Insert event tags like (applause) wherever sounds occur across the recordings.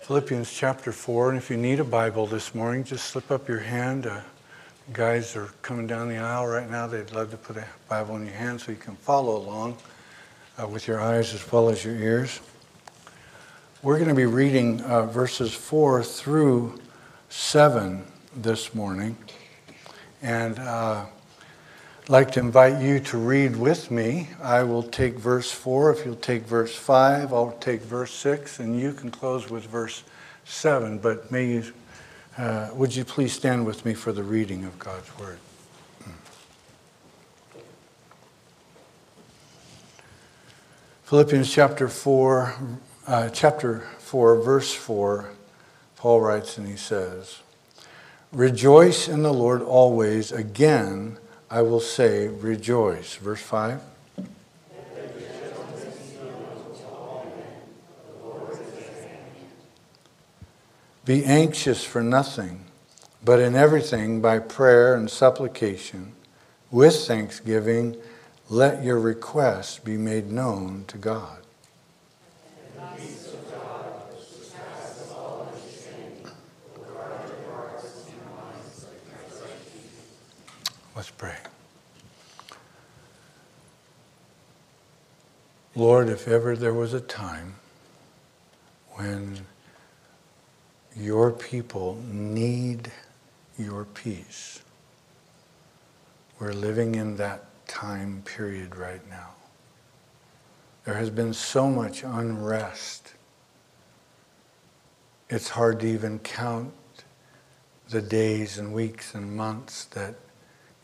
Philippians chapter 4. And if you need a Bible this morning, just slip up your hand. Uh, guys are coming down the aisle right now. They'd love to put a Bible in your hand so you can follow along uh, with your eyes as well as your ears. We're going to be reading uh, verses 4 through 7 this morning. And uh, Like to invite you to read with me. I will take verse 4. If you'll take verse 5, I'll take verse 6, and you can close with verse 7. But may you, uh, would you please stand with me for the reading of God's Word? Philippians chapter 4, uh, chapter 4, verse 4, Paul writes and he says, Rejoice in the Lord always. Again, I will say, rejoice. Verse 5. Be anxious for nothing, but in everything by prayer and supplication, with thanksgiving, let your requests be made known to God. Let's pray. Lord, if ever there was a time when your people need your peace, we're living in that time period right now. There has been so much unrest. It's hard to even count the days and weeks and months that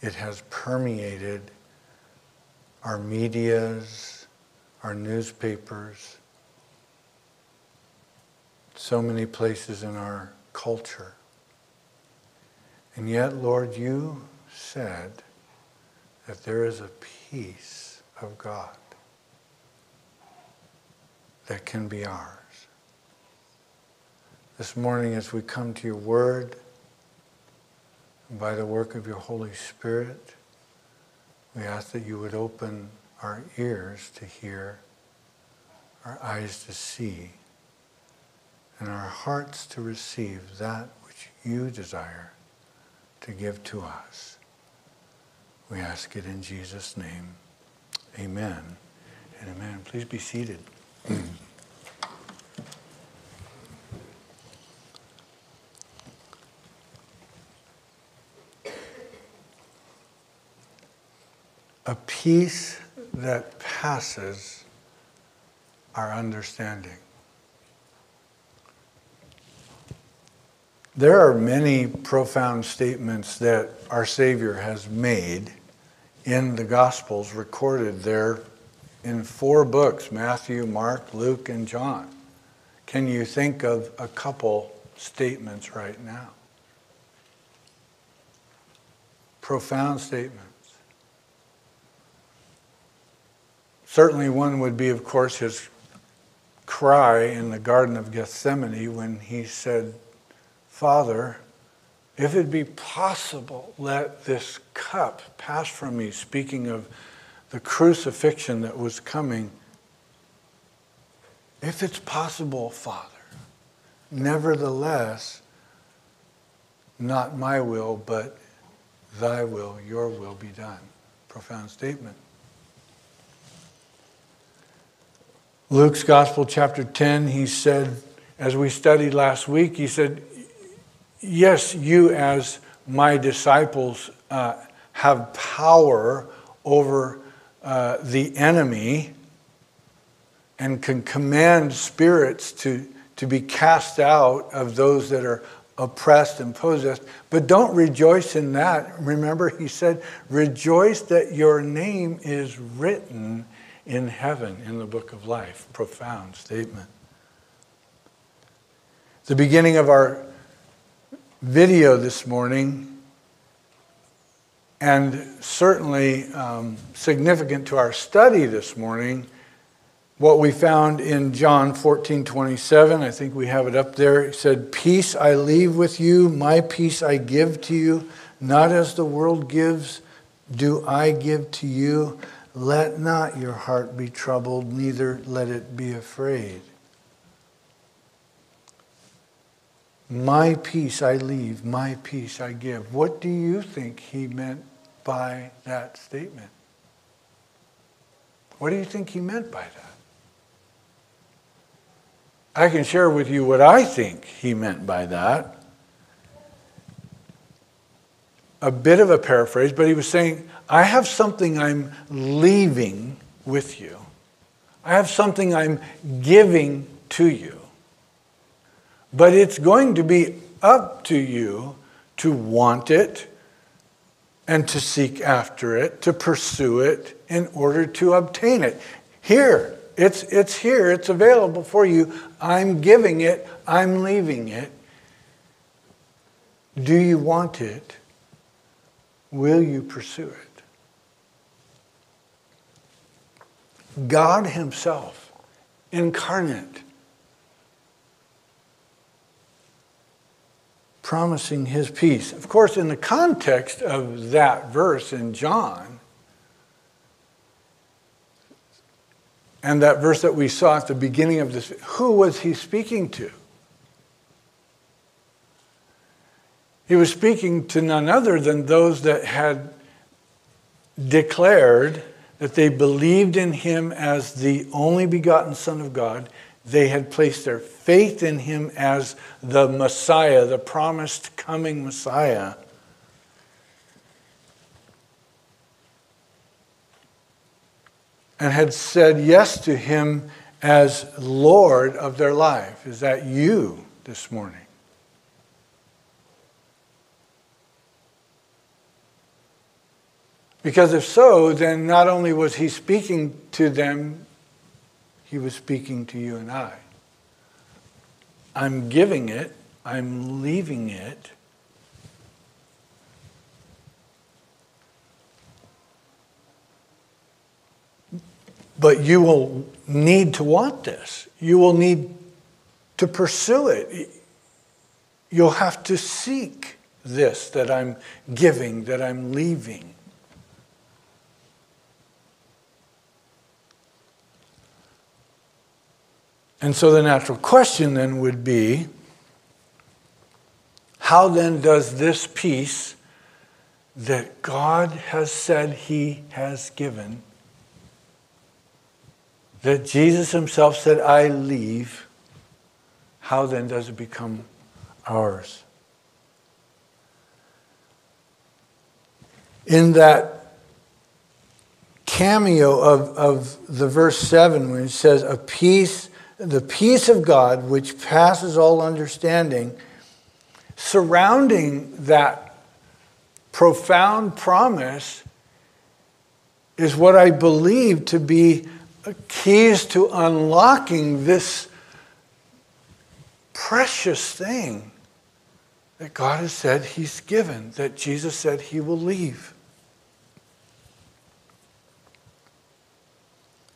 it has permeated our medias, our newspapers, so many places in our culture. And yet, Lord, you said that there is a peace of God that can be ours. This morning, as we come to your word, by the work of your Holy Spirit, we ask that you would open our ears to hear, our eyes to see, and our hearts to receive that which you desire to give to us. We ask it in Jesus' name. Amen and amen. Please be seated. (clears throat) a peace that passes our understanding. There are many profound statements that our Savior has made in the Gospels, recorded there in four books Matthew, Mark, Luke, and John. Can you think of a couple statements right now? Profound statements. Certainly, one would be, of course, his cry in the Garden of Gethsemane when he said, Father, if it be possible, let this cup pass from me, speaking of the crucifixion that was coming. If it's possible, Father, nevertheless, not my will, but thy will, your will be done. Profound statement. Luke's Gospel, chapter 10, he said, as we studied last week, he said, Yes, you as my disciples uh, have power over uh, the enemy and can command spirits to, to be cast out of those that are oppressed and possessed. But don't rejoice in that. Remember, he said, Rejoice that your name is written in heaven in the book of life. Profound statement. The beginning of our video this morning, and certainly um, significant to our study this morning, what we found in John 14 27. I think we have it up there. He said, Peace I leave with you, my peace I give to you, not as the world gives, do I give to you. Let not your heart be troubled, neither let it be afraid. My peace I leave, my peace I give. What do you think he meant by that statement? What do you think he meant by that? I can share with you what I think he meant by that. A bit of a paraphrase, but he was saying, I have something I'm leaving with you. I have something I'm giving to you. But it's going to be up to you to want it and to seek after it, to pursue it in order to obtain it. Here, it's, it's here, it's available for you. I'm giving it, I'm leaving it. Do you want it? Will you pursue it? God Himself, incarnate, promising His peace. Of course, in the context of that verse in John, and that verse that we saw at the beginning of this, who was He speaking to? He was speaking to none other than those that had declared that they believed in him as the only begotten Son of God. They had placed their faith in him as the Messiah, the promised coming Messiah. And had said yes to him as Lord of their life. Is that you this morning? Because if so, then not only was he speaking to them, he was speaking to you and I. I'm giving it, I'm leaving it. But you will need to want this. You will need to pursue it. You'll have to seek this that I'm giving, that I'm leaving. And so the natural question then would be how then does this peace that God has said He has given, that Jesus Himself said, I leave, how then does it become ours? In that cameo of, of the verse 7, when it says, A peace the peace of God, which passes all understanding, surrounding that profound promise is what I believe to be keys to unlocking this precious thing that God has said He's given, that Jesus said He will leave.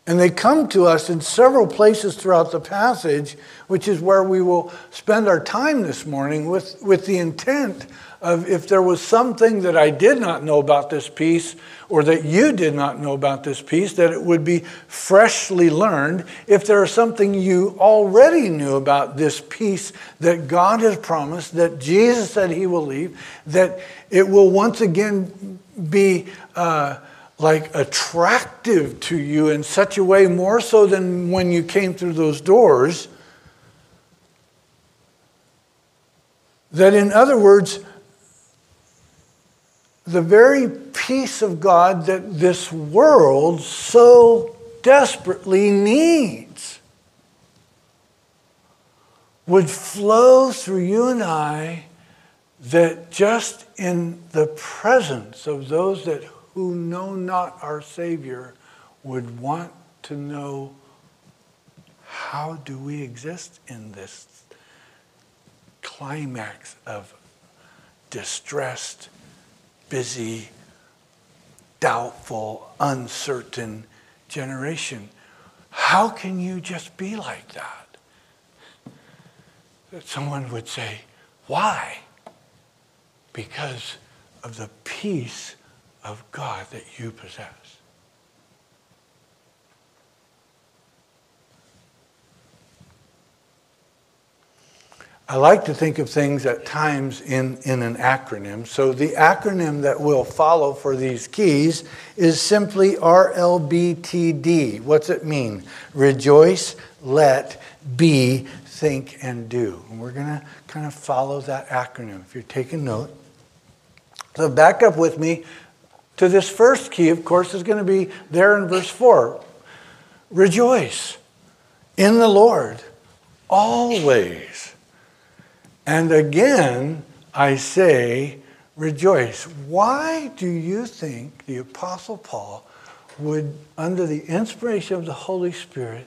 And they come to us in several places throughout the passage, which is where we will spend our time this morning with, with the intent of if there was something that I did not know about this peace or that you did not know about this peace, that it would be freshly learned. If there is something you already knew about this peace that God has promised, that Jesus said he will leave, that it will once again be. Uh, like attractive to you in such a way more so than when you came through those doors that in other words the very peace of God that this world so desperately needs would flow through you and I that just in the presence of those that who know not our Savior would want to know how do we exist in this climax of distressed, busy, doubtful, uncertain generation. How can you just be like that? That someone would say, Why? Because of the peace of God that you possess. I like to think of things at times in, in an acronym. So the acronym that we'll follow for these keys is simply RLBTD. What's it mean? Rejoice, let, be, think, and do. And we're going to kind of follow that acronym if you're taking note. So back up with me to this first key, of course, is going to be there in verse 4. Rejoice in the Lord always. And again, I say, rejoice. Why do you think the Apostle Paul would, under the inspiration of the Holy Spirit,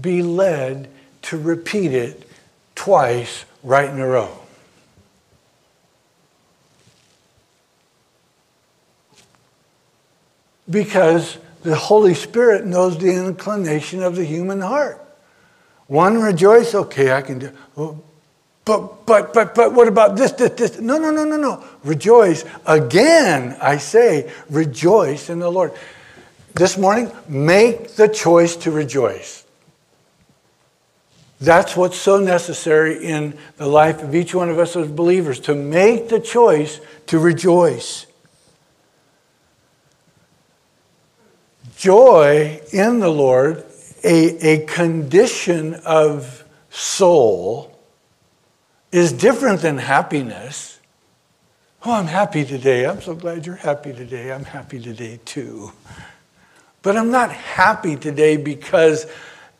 be led to repeat it twice right in a row? Because the Holy Spirit knows the inclination of the human heart. One rejoice, okay, I can do. Oh, but, but, but, but, what about this, this, this? No, no, no, no, no. Rejoice. Again, I say, rejoice in the Lord. This morning, make the choice to rejoice. That's what's so necessary in the life of each one of us as believers to make the choice to rejoice. Joy in the Lord, a, a condition of soul is different than happiness. Oh, I'm happy today. I'm so glad you're happy today. I'm happy today too. But I'm not happy today because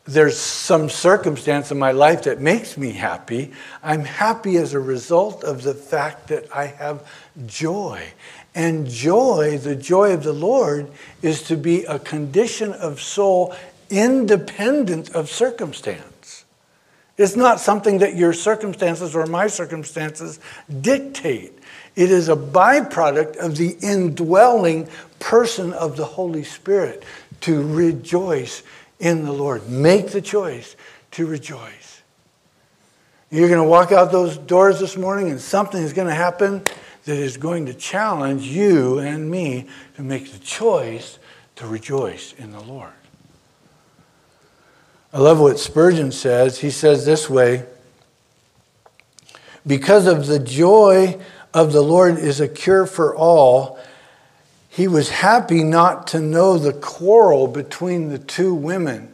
there's some circumstance in my life that makes me happy. I'm happy as a result of the fact that I have joy. And joy, the joy of the Lord, is to be a condition of soul independent of circumstance. It's not something that your circumstances or my circumstances dictate. It is a byproduct of the indwelling person of the Holy Spirit to rejoice in the Lord. Make the choice to rejoice. You're going to walk out those doors this morning and something is going to happen that is going to challenge you and me to make the choice to rejoice in the Lord. I love what Spurgeon says. He says this way Because of the joy of the Lord is a cure for all, he was happy not to know the quarrel between the two women,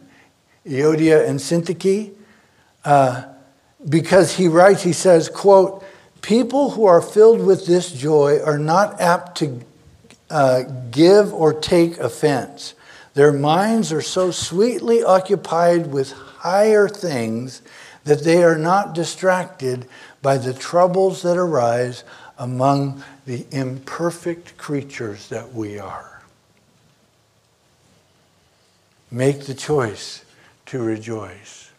Euodia and Syntyche, uh, because he writes, he says, quote, people who are filled with this joy are not apt to uh, give or take offense. Their minds are so sweetly occupied with higher things that they are not distracted by the troubles that arise among the imperfect creatures that we are. Make the choice to rejoice.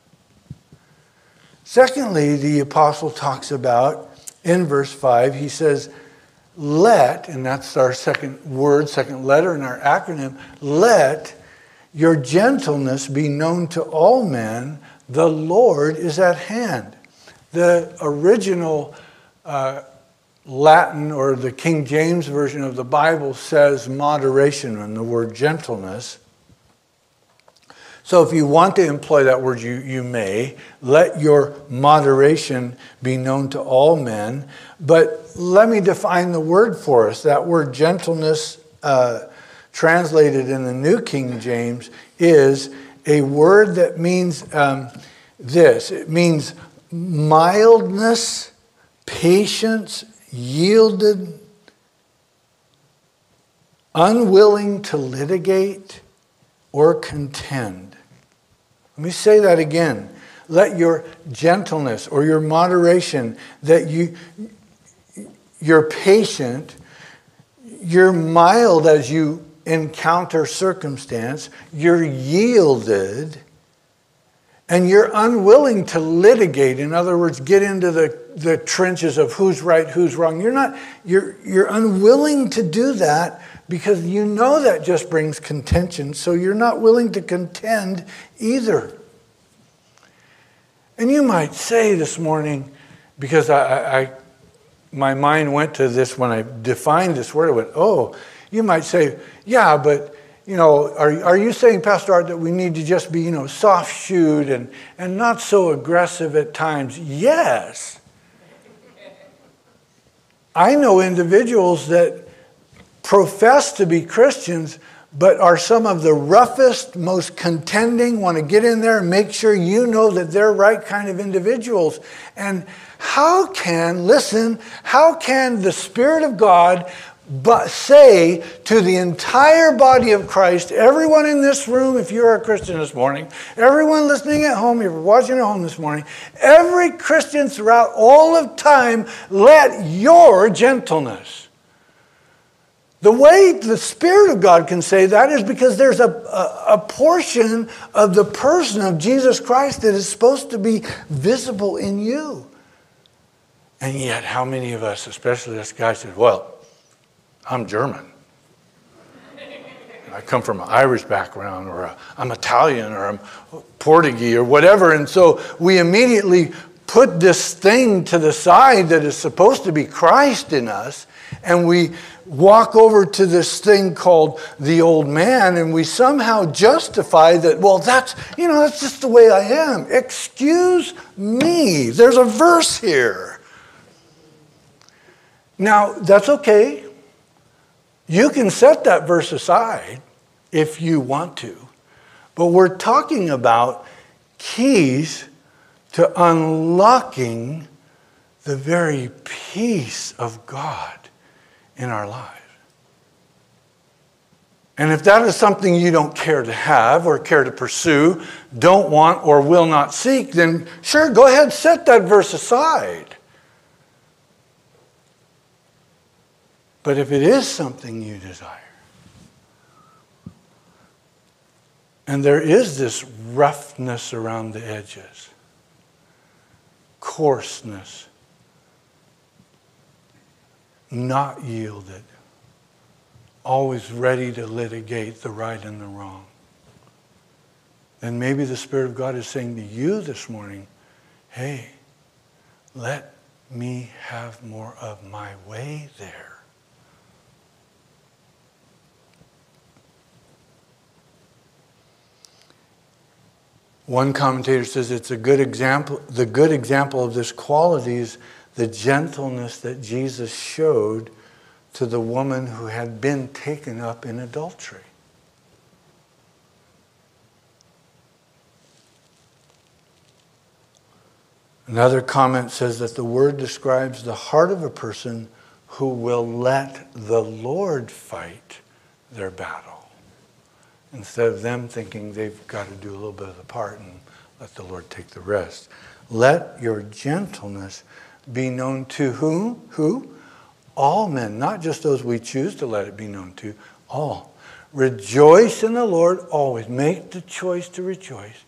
Secondly, the apostle talks about in verse 5, he says, let, and that's our second word, second letter in our acronym, let your gentleness be known to all men. The Lord is at hand. The original uh, Latin or the King James Version of the Bible says moderation and the word gentleness. So if you want to employ that word, you, you may. Let your moderation be known to all men. But let me define the word for us. That word gentleness, uh, translated in the New King James, is a word that means um, this it means mildness, patience, yielded, unwilling to litigate or contend. Let me say that again. Let your gentleness or your moderation, that you, you're patient, you're mild as you encounter circumstance, you're yielded, and you're unwilling to litigate. In other words, get into the, the trenches of who's right, who's wrong. You're not, you're, you're unwilling to do that because you know that just brings contention, so you're not willing to contend either. And you might say this morning, because I, I, my mind went to this when I defined this word, I went, oh, you might say, yeah, but you know, are, are you saying, Pastor Art, that we need to just be, you know, soft shoed and, and not so aggressive at times? Yes. I know individuals that profess to be Christians, but are some of the roughest, most contending, want to get in there and make sure you know that they're right kind of individuals. And how can, listen, how can the Spirit of God but say to the entire body of Christ, everyone in this room, if you're a Christian this morning, everyone listening at home, if you're watching at home this morning, every Christian throughout all of time, let your gentleness. The way the Spirit of God can say that is because there's a, a, a, portion of the person of Jesus Christ that is supposed to be visible in you. And yet, how many of us, especially this guy, said, Well, I'm German. I come from an Irish background, or i am Italian, or I'm Portuguese, or whatever. And so we immediately put this thing to the side that is supposed to be Christ in us, and we walk over to this thing called the old man, and we somehow justify that, well, that's, you know, that's just the way I am. Excuse me. There's a verse here. Now, that's okay. You can set that verse aside if you want to. But we're talking about keys to unlocking the very peace of God in our lives. And if that is something you don't care to have or care to pursue, don't want or will not seek, then sure, go ahead, and set that verse aside. But if it is something you desire, and there is this roughness around the edges, coarseness, not yielded, always ready to litigate the right and the wrong, then maybe the Spirit of God is saying to you this morning, hey, let me have more of my way there. One commentator says it's a good example, the good example of this quality is the gentleness that Jesus showed to the woman who had been taken up in adultery. Another comment says that the word describes the heart of a person who will let the Lord fight their battle instead of them thinking they've got to do a little bit of the part and let the Lord take the rest. Let your gentleness be known to whom? Who? All men, not just those we choose to let it be known to, all. Rejoice in the Lord always. Make the choice to rejoice.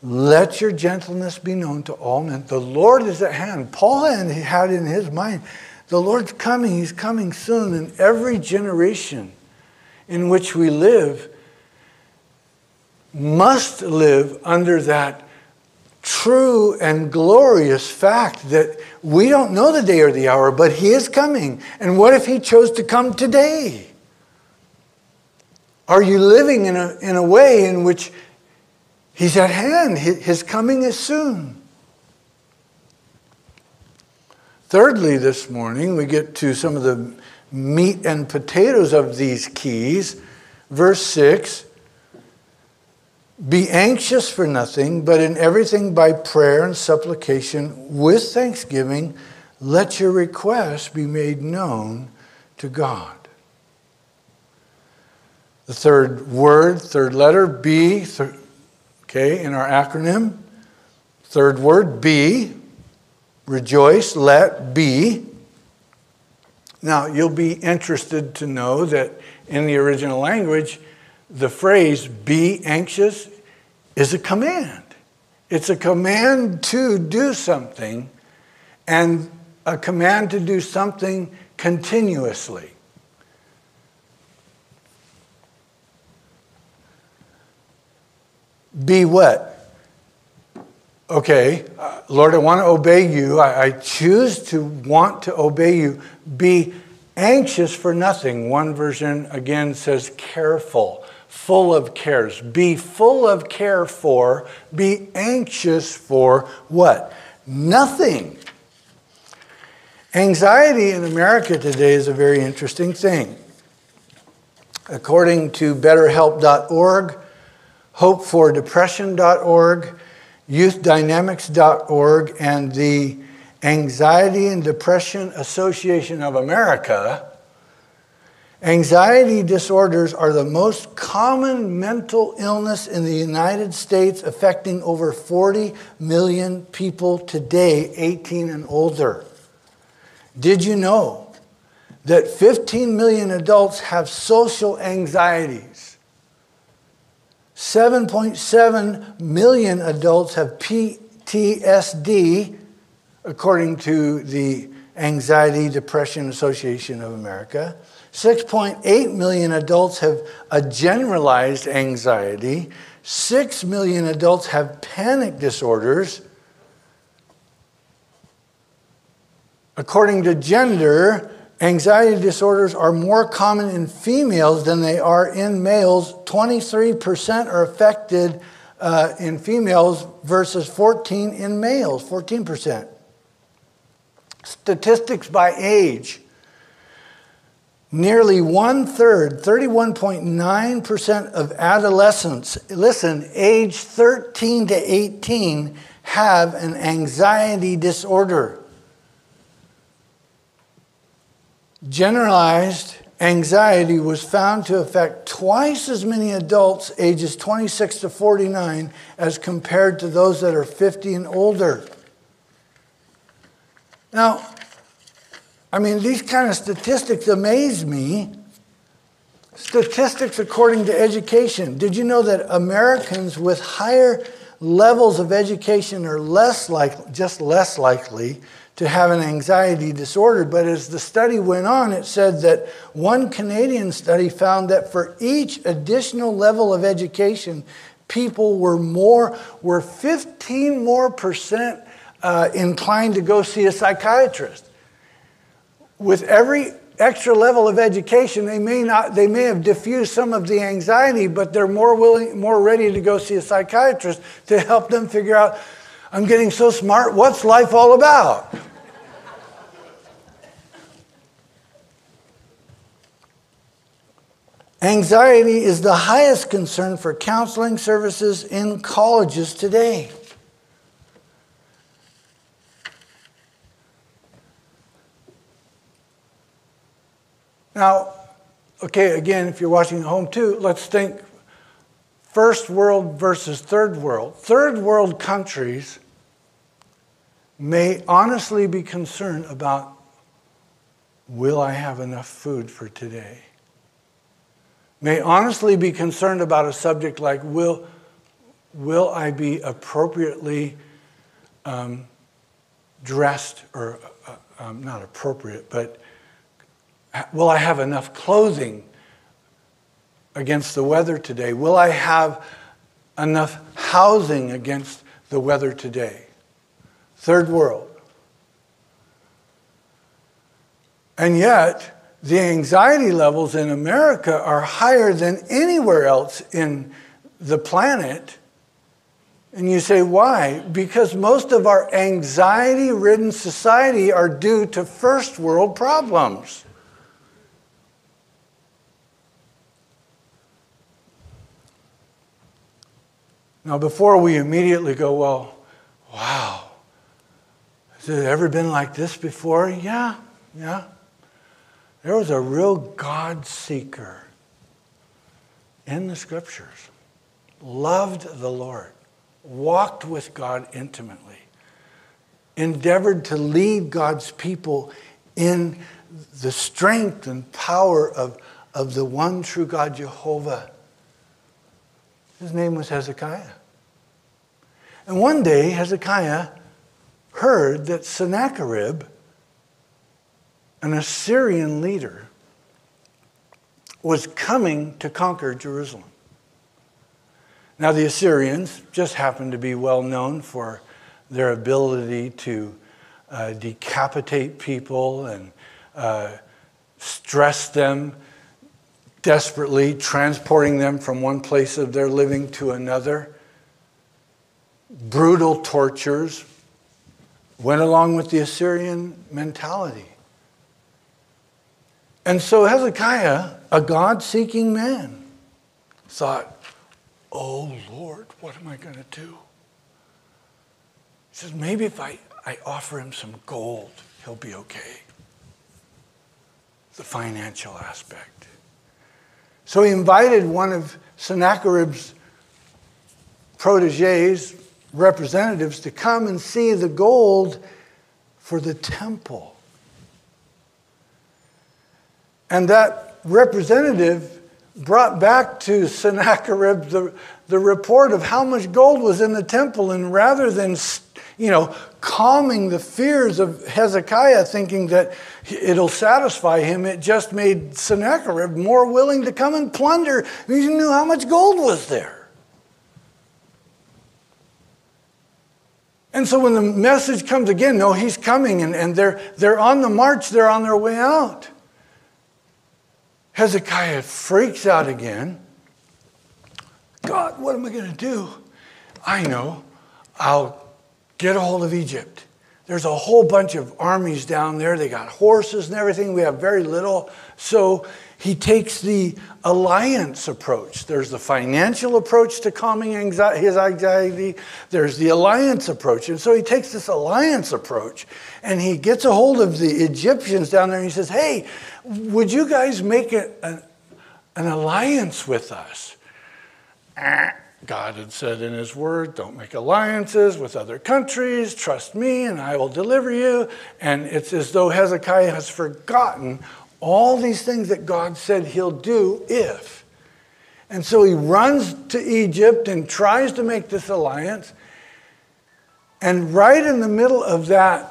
Let your gentleness be known to all men. The Lord is at hand. Paul had in his mind, the Lord's coming. He's coming soon. In every generation in which we live, must live under that true and glorious fact that we don't know the day or the hour, but He is coming. And what if He chose to come today? Are you living in a, in a way in which He's at hand? His coming is soon. Thirdly, this morning, we get to some of the meat and potatoes of these keys. Verse 6 be anxious for nothing, but in everything by prayer and supplication with thanksgiving, let your requests be made known to God. The third word, third letter, B, okay, in our acronym. Third word, be. Rejoice, let be. Now, you'll be interested to know that in the original language, the phrase be anxious is a command. It's a command to do something and a command to do something continuously. Be what? Okay, uh, Lord, I want to obey you. I, I choose to want to obey you. Be anxious for nothing. One version again says careful full of cares. Be full of care for, be anxious for what? Nothing. Anxiety in America today is a very interesting thing. According to BetterHelp.org, HopeForDepression.org, YouthDynamics.org, and the Anxiety and Depression Association of America, Anxiety disorders are the most common mental illness in the United States, affecting over 40 million people today, 18 and older. Did you know that 15 million adults have social anxieties? 7.7 million adults have PTSD, according to the Anxiety Depression Association of America. 6.8 million adults have a generalized anxiety. 6 million adults have panic disorders. According to gender, anxiety disorders are more common in females than they are in males. 23% are affected uh, in females versus 14 in males, 14%. Statistics by age. Nearly one third, 31.9% of adolescents, listen, age 13 to 18, have an anxiety disorder. Generalized anxiety was found to affect twice as many adults ages 26 to 49 as compared to those that are 50 and older. Now, I mean, these kind of statistics amaze me. Statistics according to education. Did you know that Americans with higher levels of education are less like, just less likely to have an anxiety disorder? But as the study went on, it said that one Canadian study found that for each additional level of education, people were more, were 15 more percent uh, inclined to go see a psychiatrist with every extra level of education, they may not they may have diffused some of the anxiety, but they're more willing, more ready to go see a psychiatrist to help them figure out, I'm getting so smart, what's life all about? Anxiety is the highest concern for counseling services in colleges today. Now, okay, again, if you're watching at home too, let's think first world versus third world. Third world countries may honestly be concerned about will I have enough food for today? May honestly be concerned about a subject like will, will I be appropriately um, dressed, or uh, um, not appropriate, but Will I have enough clothing against the weather today? Will I have enough housing against the weather today? Third world. And yet, the anxiety levels in America are higher than anywhere else in the planet. And you say, why? Because most of our anxiety ridden society are due to first world problems. Now, before we immediately go, well, wow, has it ever been like this before? Yeah, yeah. There was a real God seeker in the scriptures, loved the Lord, walked with God intimately, endeavored to lead God's people in the strength and power of, of the one true God, Jehovah. His name was Hezekiah. And one day, Hezekiah heard that Sennacherib, an Assyrian leader, was coming to conquer Jerusalem. Now, the Assyrians just happened to be well known for their ability to uh, decapitate people and uh, stress them desperately transporting them from one place of their living to another. Brutal tortures went along with the Assyrian mentality. And so Hezekiah, a God seeking man, thought, Oh Lord, what am I going to do? He says, Maybe if I, I offer him some gold, he'll be okay. The financial aspect. So he invited one of Sennacherib's proteges, representatives, to come and see the gold for the temple. And that representative brought back to Sennacherib the, the report of how much gold was in the temple. And rather than, you know, calming the fears of Hezekiah, thinking that it'll satisfy him, it just made Sennacherib more willing to come and plunder. He knew how much gold was there. And so when the message comes again, no, he's coming, and, and they're, they're on the march, they're on their way out. Hezekiah freaks out again. God, what am I going to do? I know. I'll get a hold of Egypt. There's a whole bunch of armies down there. They got horses and everything. We have very little. So he takes the alliance approach. There's the financial approach to calming his anxiety, there's the alliance approach. And so he takes this alliance approach and he gets a hold of the Egyptians down there and he says, Hey, would you guys make a, a, an alliance with us? God had said in his word, don't make alliances with other countries, trust me, and I will deliver you. And it's as though Hezekiah has forgotten all these things that God said he'll do if. And so he runs to Egypt and tries to make this alliance. And right in the middle of that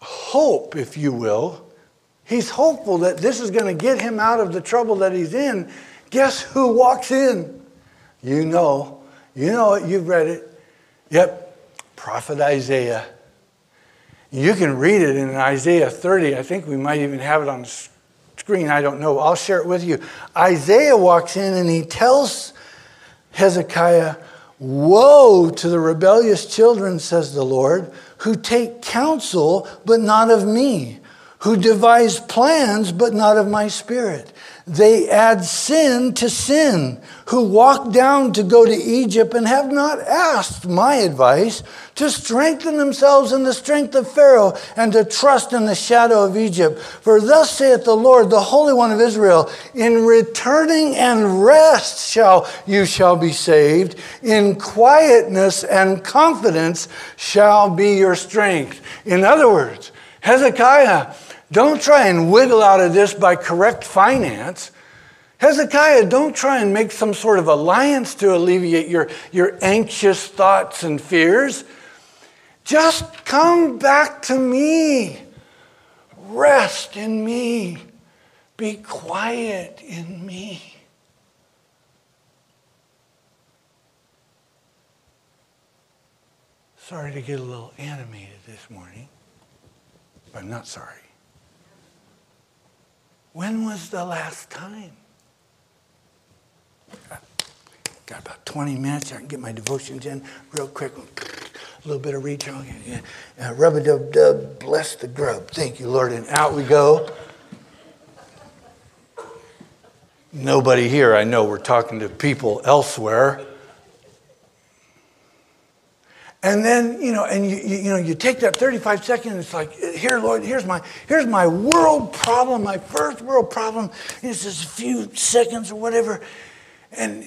hope, if you will, he's hopeful that this is going to get him out of the trouble that he's in. Guess who walks in? You know. You know it. You've read it. Yep. Prophet Isaiah. You can read it in Isaiah 30. I think we might even have it on the screen. I don't know. I'll share it with you. Isaiah walks in and he tells Hezekiah, Woe to the rebellious children, says the Lord, who take counsel, but not of me, who devise plans, but not of my spirit. They add sin to sin, who walk down to go to Egypt and have not asked my advice to strengthen themselves in the strength of Pharaoh and to trust in the shadow of Egypt. For thus saith the Lord, the Holy One of Israel, in returning and rest shall you shall be saved, in quietness and confidence shall be your strength. In other words, Hezekiah don't try and wiggle out of this by correct finance. Hezekiah, don't try and make some sort of alliance to alleviate your, your anxious thoughts and fears. Just come back to me. Rest in me. Be quiet in me. Sorry to get a little animated this morning, but I'm not sorry. When was the last time? Got about 20 minutes. I can get my devotions in real quick. A little bit of on. Uh, rub a dub dub, bless the grub. Thank you, Lord. And out we go. Nobody here. I know we're talking to people elsewhere. And then, you know, and you, you, you, know, you take that 35 seconds, it's like, here, Lord, here's my, here's my world problem, my first world problem. It's just a few seconds or whatever. And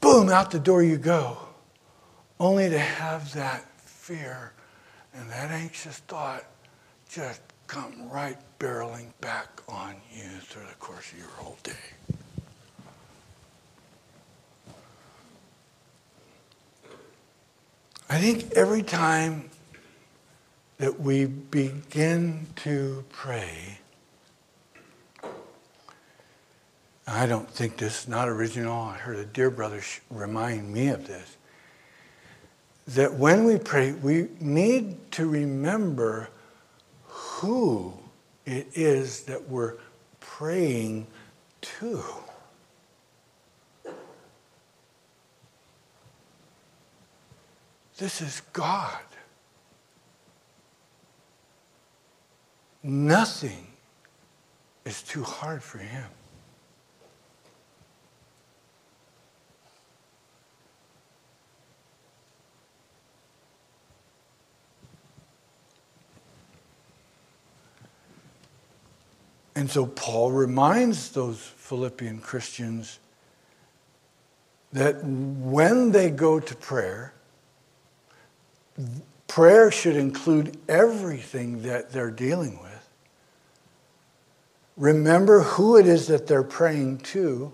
boom, out the door you go. Only to have that fear and that anxious thought just come right barreling back on you through the course of your whole day. I think every time that we begin to pray, I don't think this is not original. I heard a dear brother remind me of this. That when we pray, we need to remember who it is that we're praying to. This is God. Nothing is too hard for him. And so Paul reminds those Philippian Christians that when they go to prayer, prayer should include everything that they're dealing with. Remember who it is that they're praying to.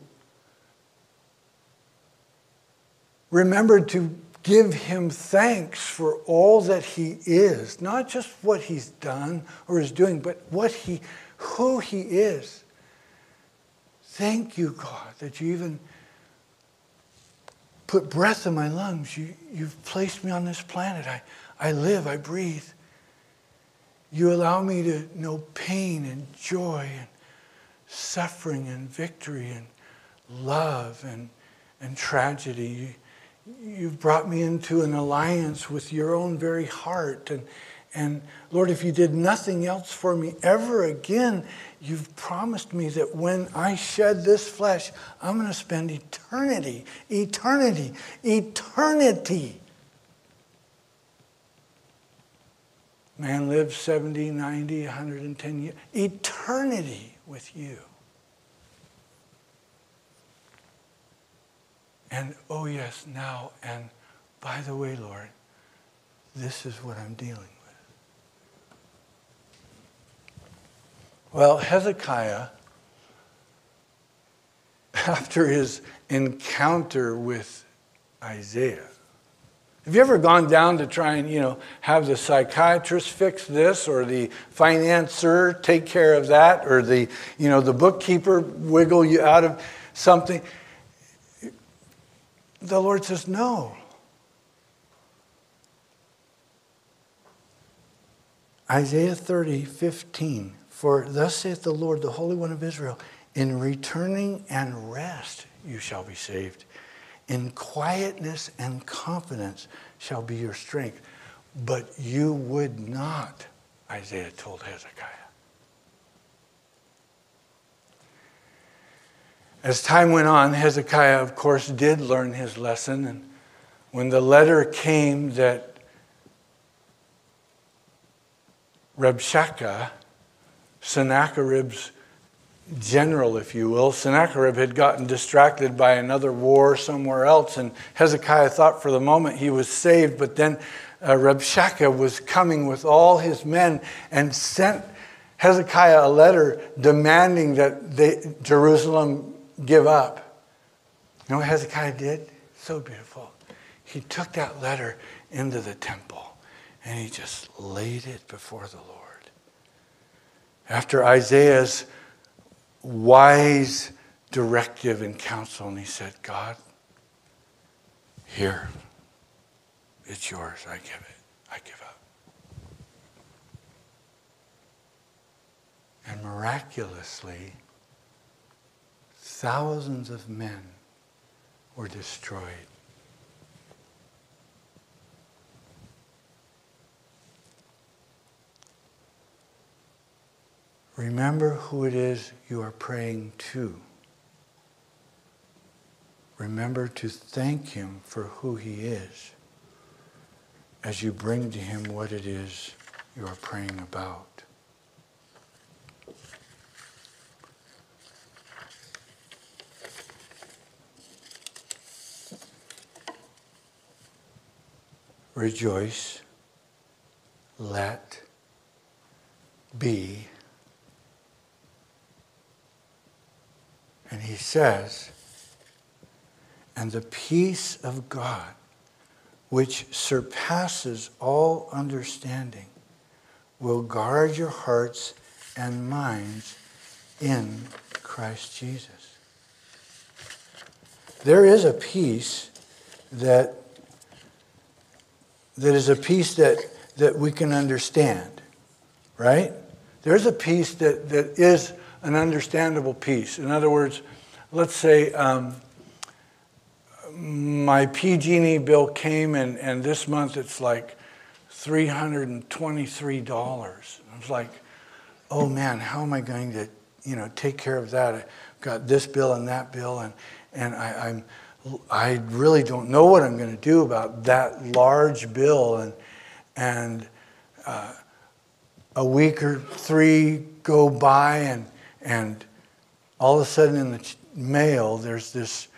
Remember to give him thanks for all that he is, not just what he's done or is doing, but what he who He is. Thank you, God, that you even put breath in my lungs. You, you've placed me on this planet. I, I live, I breathe. You allow me to know pain and joy and suffering and victory and love and, and tragedy. You've brought me into an alliance with your own very heart. And, and Lord, if you did nothing else for me ever again, you've promised me that when I shed this flesh, I'm going to spend eternity, eternity, eternity. Man lives 70, 90, 110 years. Eternity with you. And oh, yes, now, and by the way, Lord, this is what I'm dealing Well, Hezekiah, (laughs) after his encounter with Isaiah, have you ever gone down to try and, you know, have the psychiatrist fix this or the financier take care of that or the, you know, the bookkeeper wiggle you out of something? The Lord says, no. Isaiah 30, 15. For thus saith the Lord, the Holy One of Israel, in returning and rest you shall be saved. In quietness and confidence shall be your strength. But you would not, Isaiah told Hezekiah. As time went on, Hezekiah, of course, did learn his lesson. And when the letter came that Rabshakeh Sennacherib's general, if you will. Sennacherib had gotten distracted by another war somewhere else, and Hezekiah thought for the moment he was saved, but then uh, Rabshakeh was coming with all his men and sent Hezekiah a letter demanding that they, Jerusalem give up. You know what Hezekiah did? So beautiful. He took that letter into the temple and he just laid it before the Lord after Isaiah's wise directive and counsel, and he said, God, here, it's yours. I give it. I give up. And miraculously, thousands of men were destroyed. Remember who it is you are praying to. Remember to thank Him for who He is as you bring to Him what it is you are praying about. Rejoice, let be And he says, and the peace of God, which surpasses all understanding, will guard your hearts and minds in Christ Jesus. There is a peace that, that is a peace that, that we can understand, right? There's a peace that, that is an understandable peace. In other words, let's say um, my PG&E bill came and, and this month it's like $323. I was like, oh man, how am I going to, you know, take care of that? I've got this bill and that bill and, and I, I'm, I really don't know what I'm going to do about that large bill. And, and uh, a week or three go by, and, and all of a sudden in the mail, there's this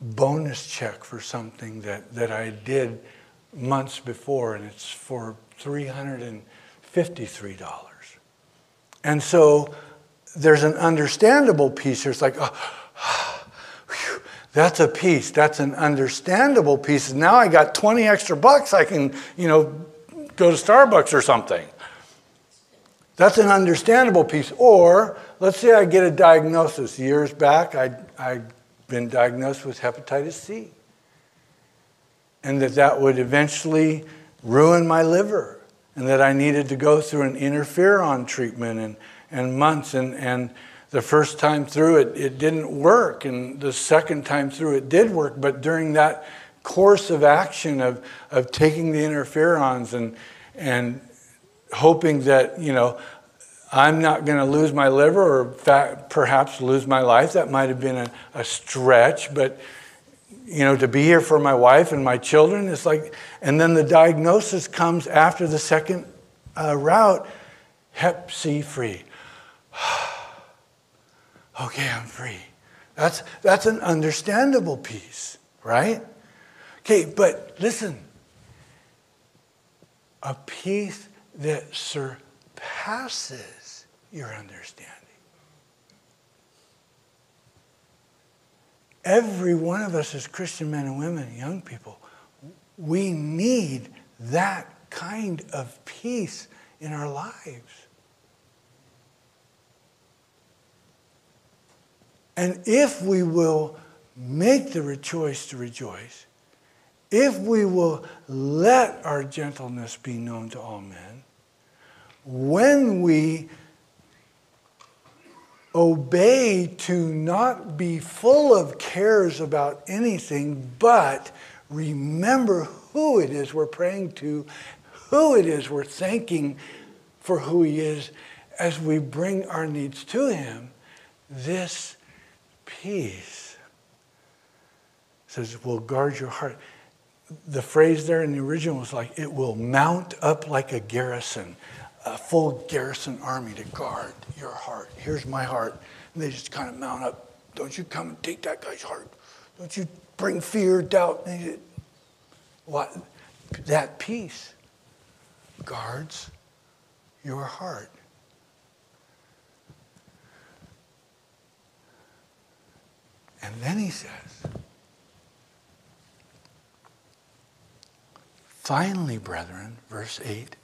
bonus check for something that, that I did months before, and it's for $353. And so there's an understandable peace here. It's like, ah, (sighs) oh, whew, that's a peace. That's an understandable peace. Now I got 20 extra bucks. I can, you know, go to Starbucks or something. That's an understandable peace. Or let's say I get a diagnosis. Years back, I, I'd been diagnosed with hepatitis C. And that that would eventually ruin my liver. And that I needed to go through an interferon treatment and, and months. And, and the first time through it, it didn't work. And the second time through it did work. But during that course of action of, of taking the interferons and, and hoping that, you know, I'm not going to lose my liver or fat, perhaps lose my life. That might have been a, a, stretch, but you know, to be here for my wife and my children, it's like, and then the diagnosis comes after the second uh, route, Hep C free. (sighs) okay, I'm free. That's, that's an understandable peace, right? Okay, but listen, a peace that surpasses your understanding. Every one of us as Christian men and women, young people, we need that kind of peace in our lives. And if we will make the choice to rejoice, if we will let our gentleness be known to all men, when we obey to not be full of cares about anything, but remember who it is we're praying to, who it is we're thanking for who He is as we bring our needs to Him, this peace says, will guard your heart. The phrase there in the original was like, it will mount up like a garrison, a full garrison army to guard your heart. Here's my heart. And they just kind of mount up. Don't you come and take that guy's heart. Don't you bring fear, doubt. What? That peace guards your heart. And then he says, Finally, brethren, verse 8.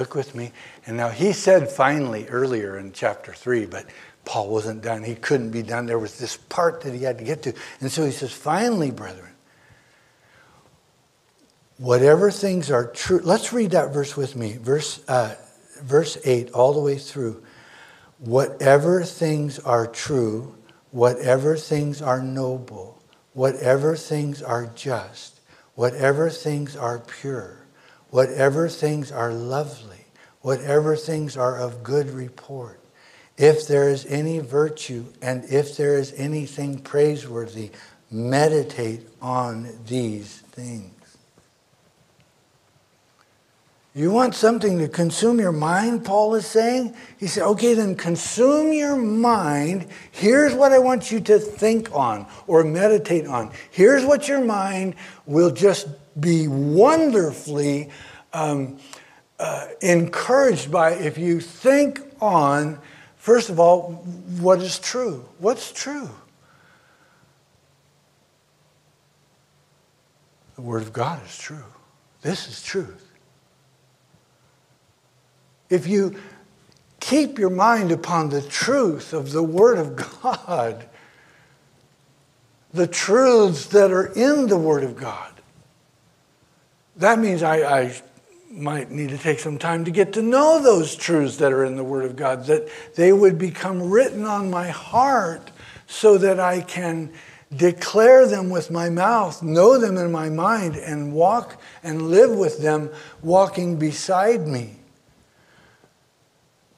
Look with me. And now he said finally earlier in chapter 3, but Paul wasn't done. He couldn't be done. There was this part that he had to get to. And so he says, finally, brethren, whatever things are true. Let's read that verse with me. Verse, uh, verse 8, all the way through. Whatever things are true, whatever things are noble, whatever things are just whatever things are pure, whatever things are lovely, whatever things are of good report, if there is any virtue and if there is anything praiseworthy, meditate on these things. You want something to consume your mind, Paul is saying? He said, okay, then consume your mind. Here's what I want you to think on or meditate on. Here's what your mind will just be wonderfully um, uh, encouraged by if you think on, first of all, what is true. What's true? The Word of God is true. This is truth if you keep your mind upon the truth of the Word of God, the truths that are in the Word of God, that means I, I might need to take some time to get to know those truths that are in the Word of God, that they would become written on my heart so that I can declare them with my mouth, know them in my mind, and walk and live with them walking beside me.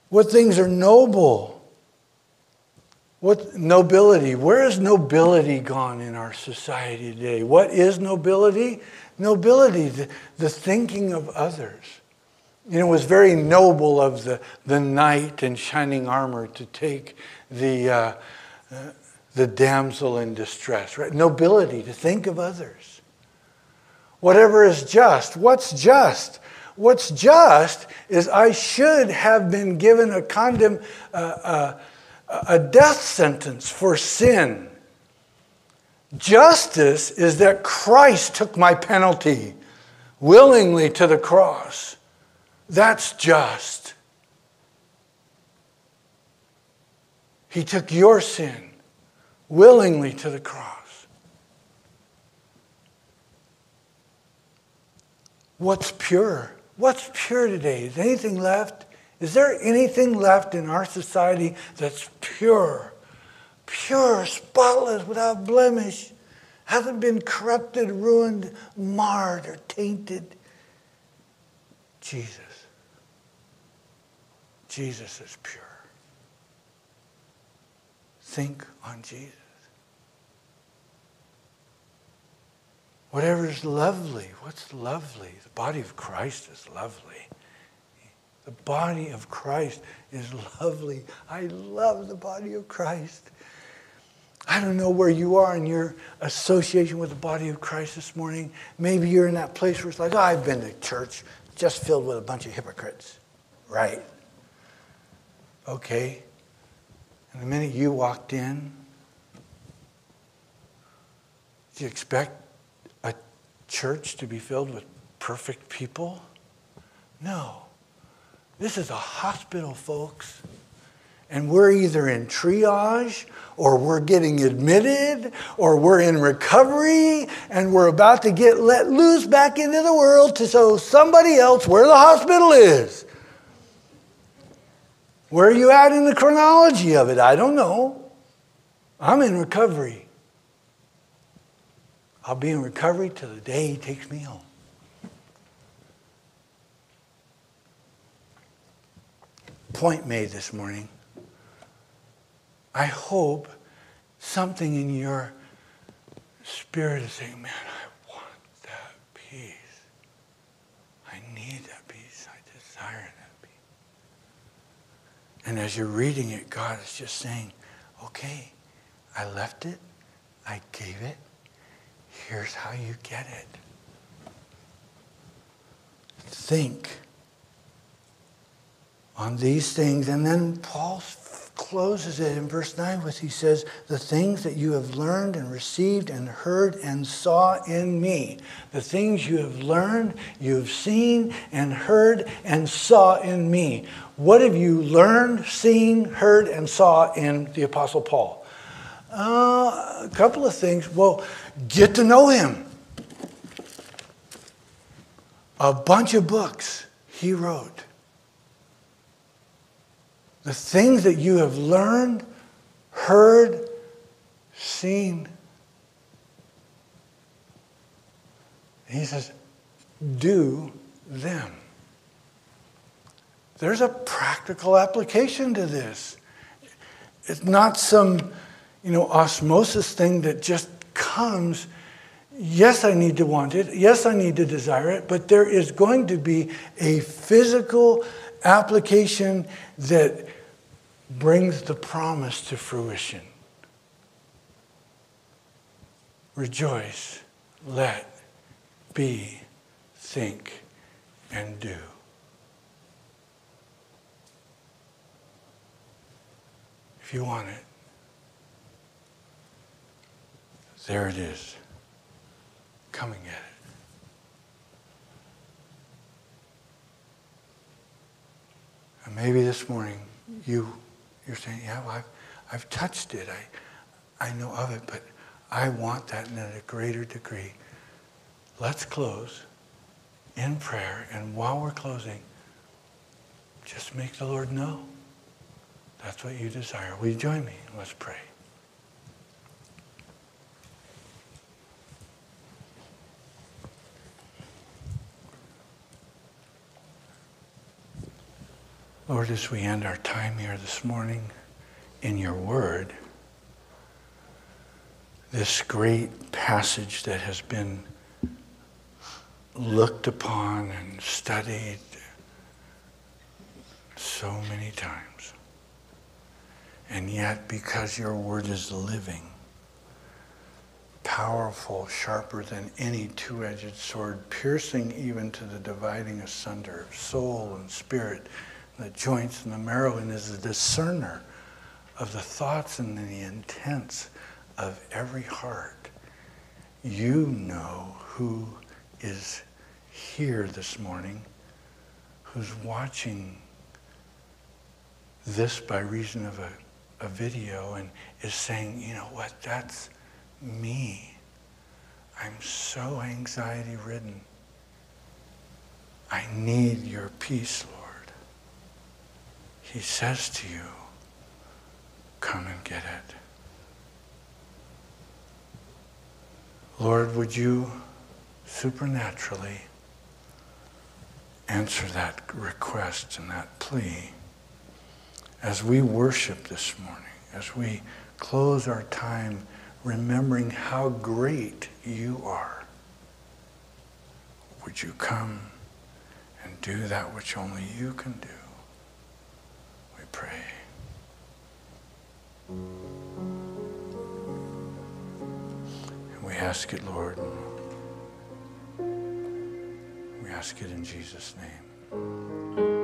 What things are noble? What nobility? Where is nobility gone in our society today? What is nobility? Nobility, the, the thinking of others. You know, it was very noble of the, the knight in shining armor to take the, uh, uh, the damsel in distress, right? Nobility, to think of others. Whatever is just. What's just? What's just is I should have been given a condemn, uh, uh, a death sentence for sin. Justice is that Christ took my penalty willingly to the cross. That's just. He took your sin willingly to the cross. What's pure? What's pure today? Is anything left? Is there anything left in our society that's pure? Pure, spotless, without blemish, hasn't been corrupted, ruined, marred, or tainted? Jesus. Jesus is pure. Think on Jesus. Whatever is lovely, what's lovely? The body of Christ is lovely. The body of Christ is (laughs) lovely. I love the body of Christ. I don't know where you are in your association with the body of Christ this morning. Maybe you're in that place where it's like, oh, I've been to church just filled with a bunch of hypocrites. Right. Okay. And the minute you walked in, do you expect a church to be filled with perfect people? No. This is a hospital, folks. And we're either in triage or we're getting admitted or we're in recovery and we're about to get let loose back into the world to show somebody else where the hospital is. Where are you at in the chronology of it? I don't know. I'm in recovery. I'll be in recovery till the day he takes me home. Point made this morning. I hope something in your spirit is saying, man, I want that peace. I need that peace. I desire that peace. And as you're reading it, God is just saying, okay, I left it, I gave it, Here's how you get it think on these things. And then Paul closes it in verse 9 with he says, The things that you have learned and received and heard and saw in me. The things you have learned, you have seen and heard and saw in me. What have you learned, seen, heard, and saw in the Apostle Paul? Uh, a couple of things. Well, get to know him. A bunch of books he wrote. The things that you have learned, heard, seen. He says, do them. There's a practical application to this. It's not some, you know, osmosis thing that just comes, yes, I need to want it. Yes, I need to desire it. But there is going to be a physical application that brings the promise to fruition. Rejoice, let, be, think, and do. If you want it. There it is, coming at it. And maybe this morning you, you're saying, yeah, well, I've, I've touched it. I, I know of it, but I want that in a greater degree. Let's close. in prayer. And while we're closing, just make the Lord know. That's what you desire. Will you join me? Let's pray. Lord, as we end our time here this morning in your word, this great passage that has been looked upon and studied so many times. And yet, because your word is living, powerful, sharper than any two edged sword, piercing even to the dividing asunder of soul and spirit, the joints and the marrow, and is a discerner of the thoughts and the intents of every heart. You know who is here this morning, who's watching this by reason of a, a video and is saying, you know what, that's me. I'm so anxiety ridden. I need your peace, Lord. He says to you, come and get it. Lord, would you supernaturally answer that request and that plea as we worship this morning, as we close our time remembering how great you are. Would you come and do that which only you can do? Pray. And we ask it, Lord. We ask it in Jesus' name.